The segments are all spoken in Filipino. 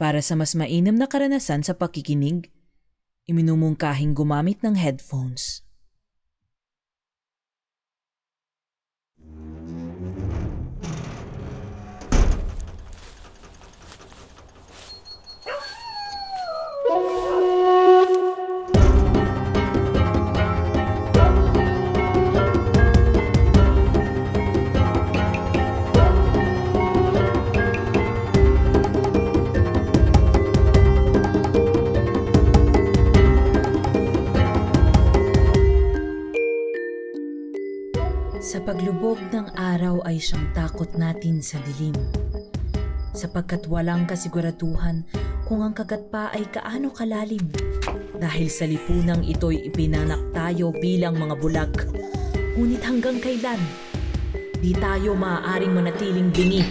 Para sa mas mainam na karanasan sa pakikinig, iminumungkahing gumamit ng headphones. Sa paglubog ng araw ay siyang takot natin sa dilim. Sapagkat walang kasiguraduhan kung ang kagat pa ay kaano kalalim. Dahil sa lipunang ito'y ipinanak tayo bilang mga bulag. Ngunit hanggang kailan? Di tayo maaaring manatiling bingi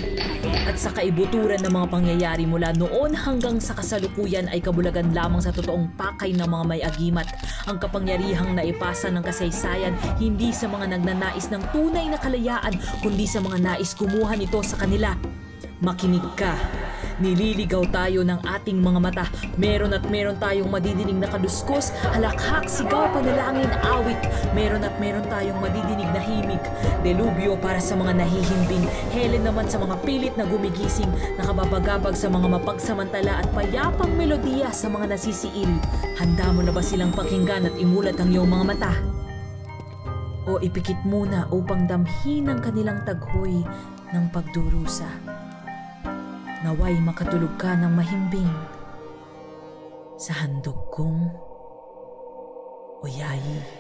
sa kaibuturan ng mga pangyayari mula noon hanggang sa kasalukuyan ay kabulagan lamang sa totoong pakay ng mga may agimat ang kapangyarihang naipasa ng kasaysayan hindi sa mga nagnanais ng tunay na kalayaan kundi sa mga nais kumuha nito sa kanila. Makinig ka. Nililigaw tayo ng ating mga mata. Meron at meron tayong madidinig na kaduskos, halakhak, sigaw, panalangin, awit. Meron at meron tayong madidinig na himig. Delubyo para sa mga nahihimbing. Helen naman sa mga pilit na gumigising. Nakababagabag sa mga mapagsamantala at payapang melodiya sa mga nasisiil. Handa mo na ba silang pakinggan at imulat ang iyong mga mata? O ipikit muna upang damhin ang kanilang taghoy ng pagdurusa naway makatulog ka ng mahimbing sa handog kong uyayi.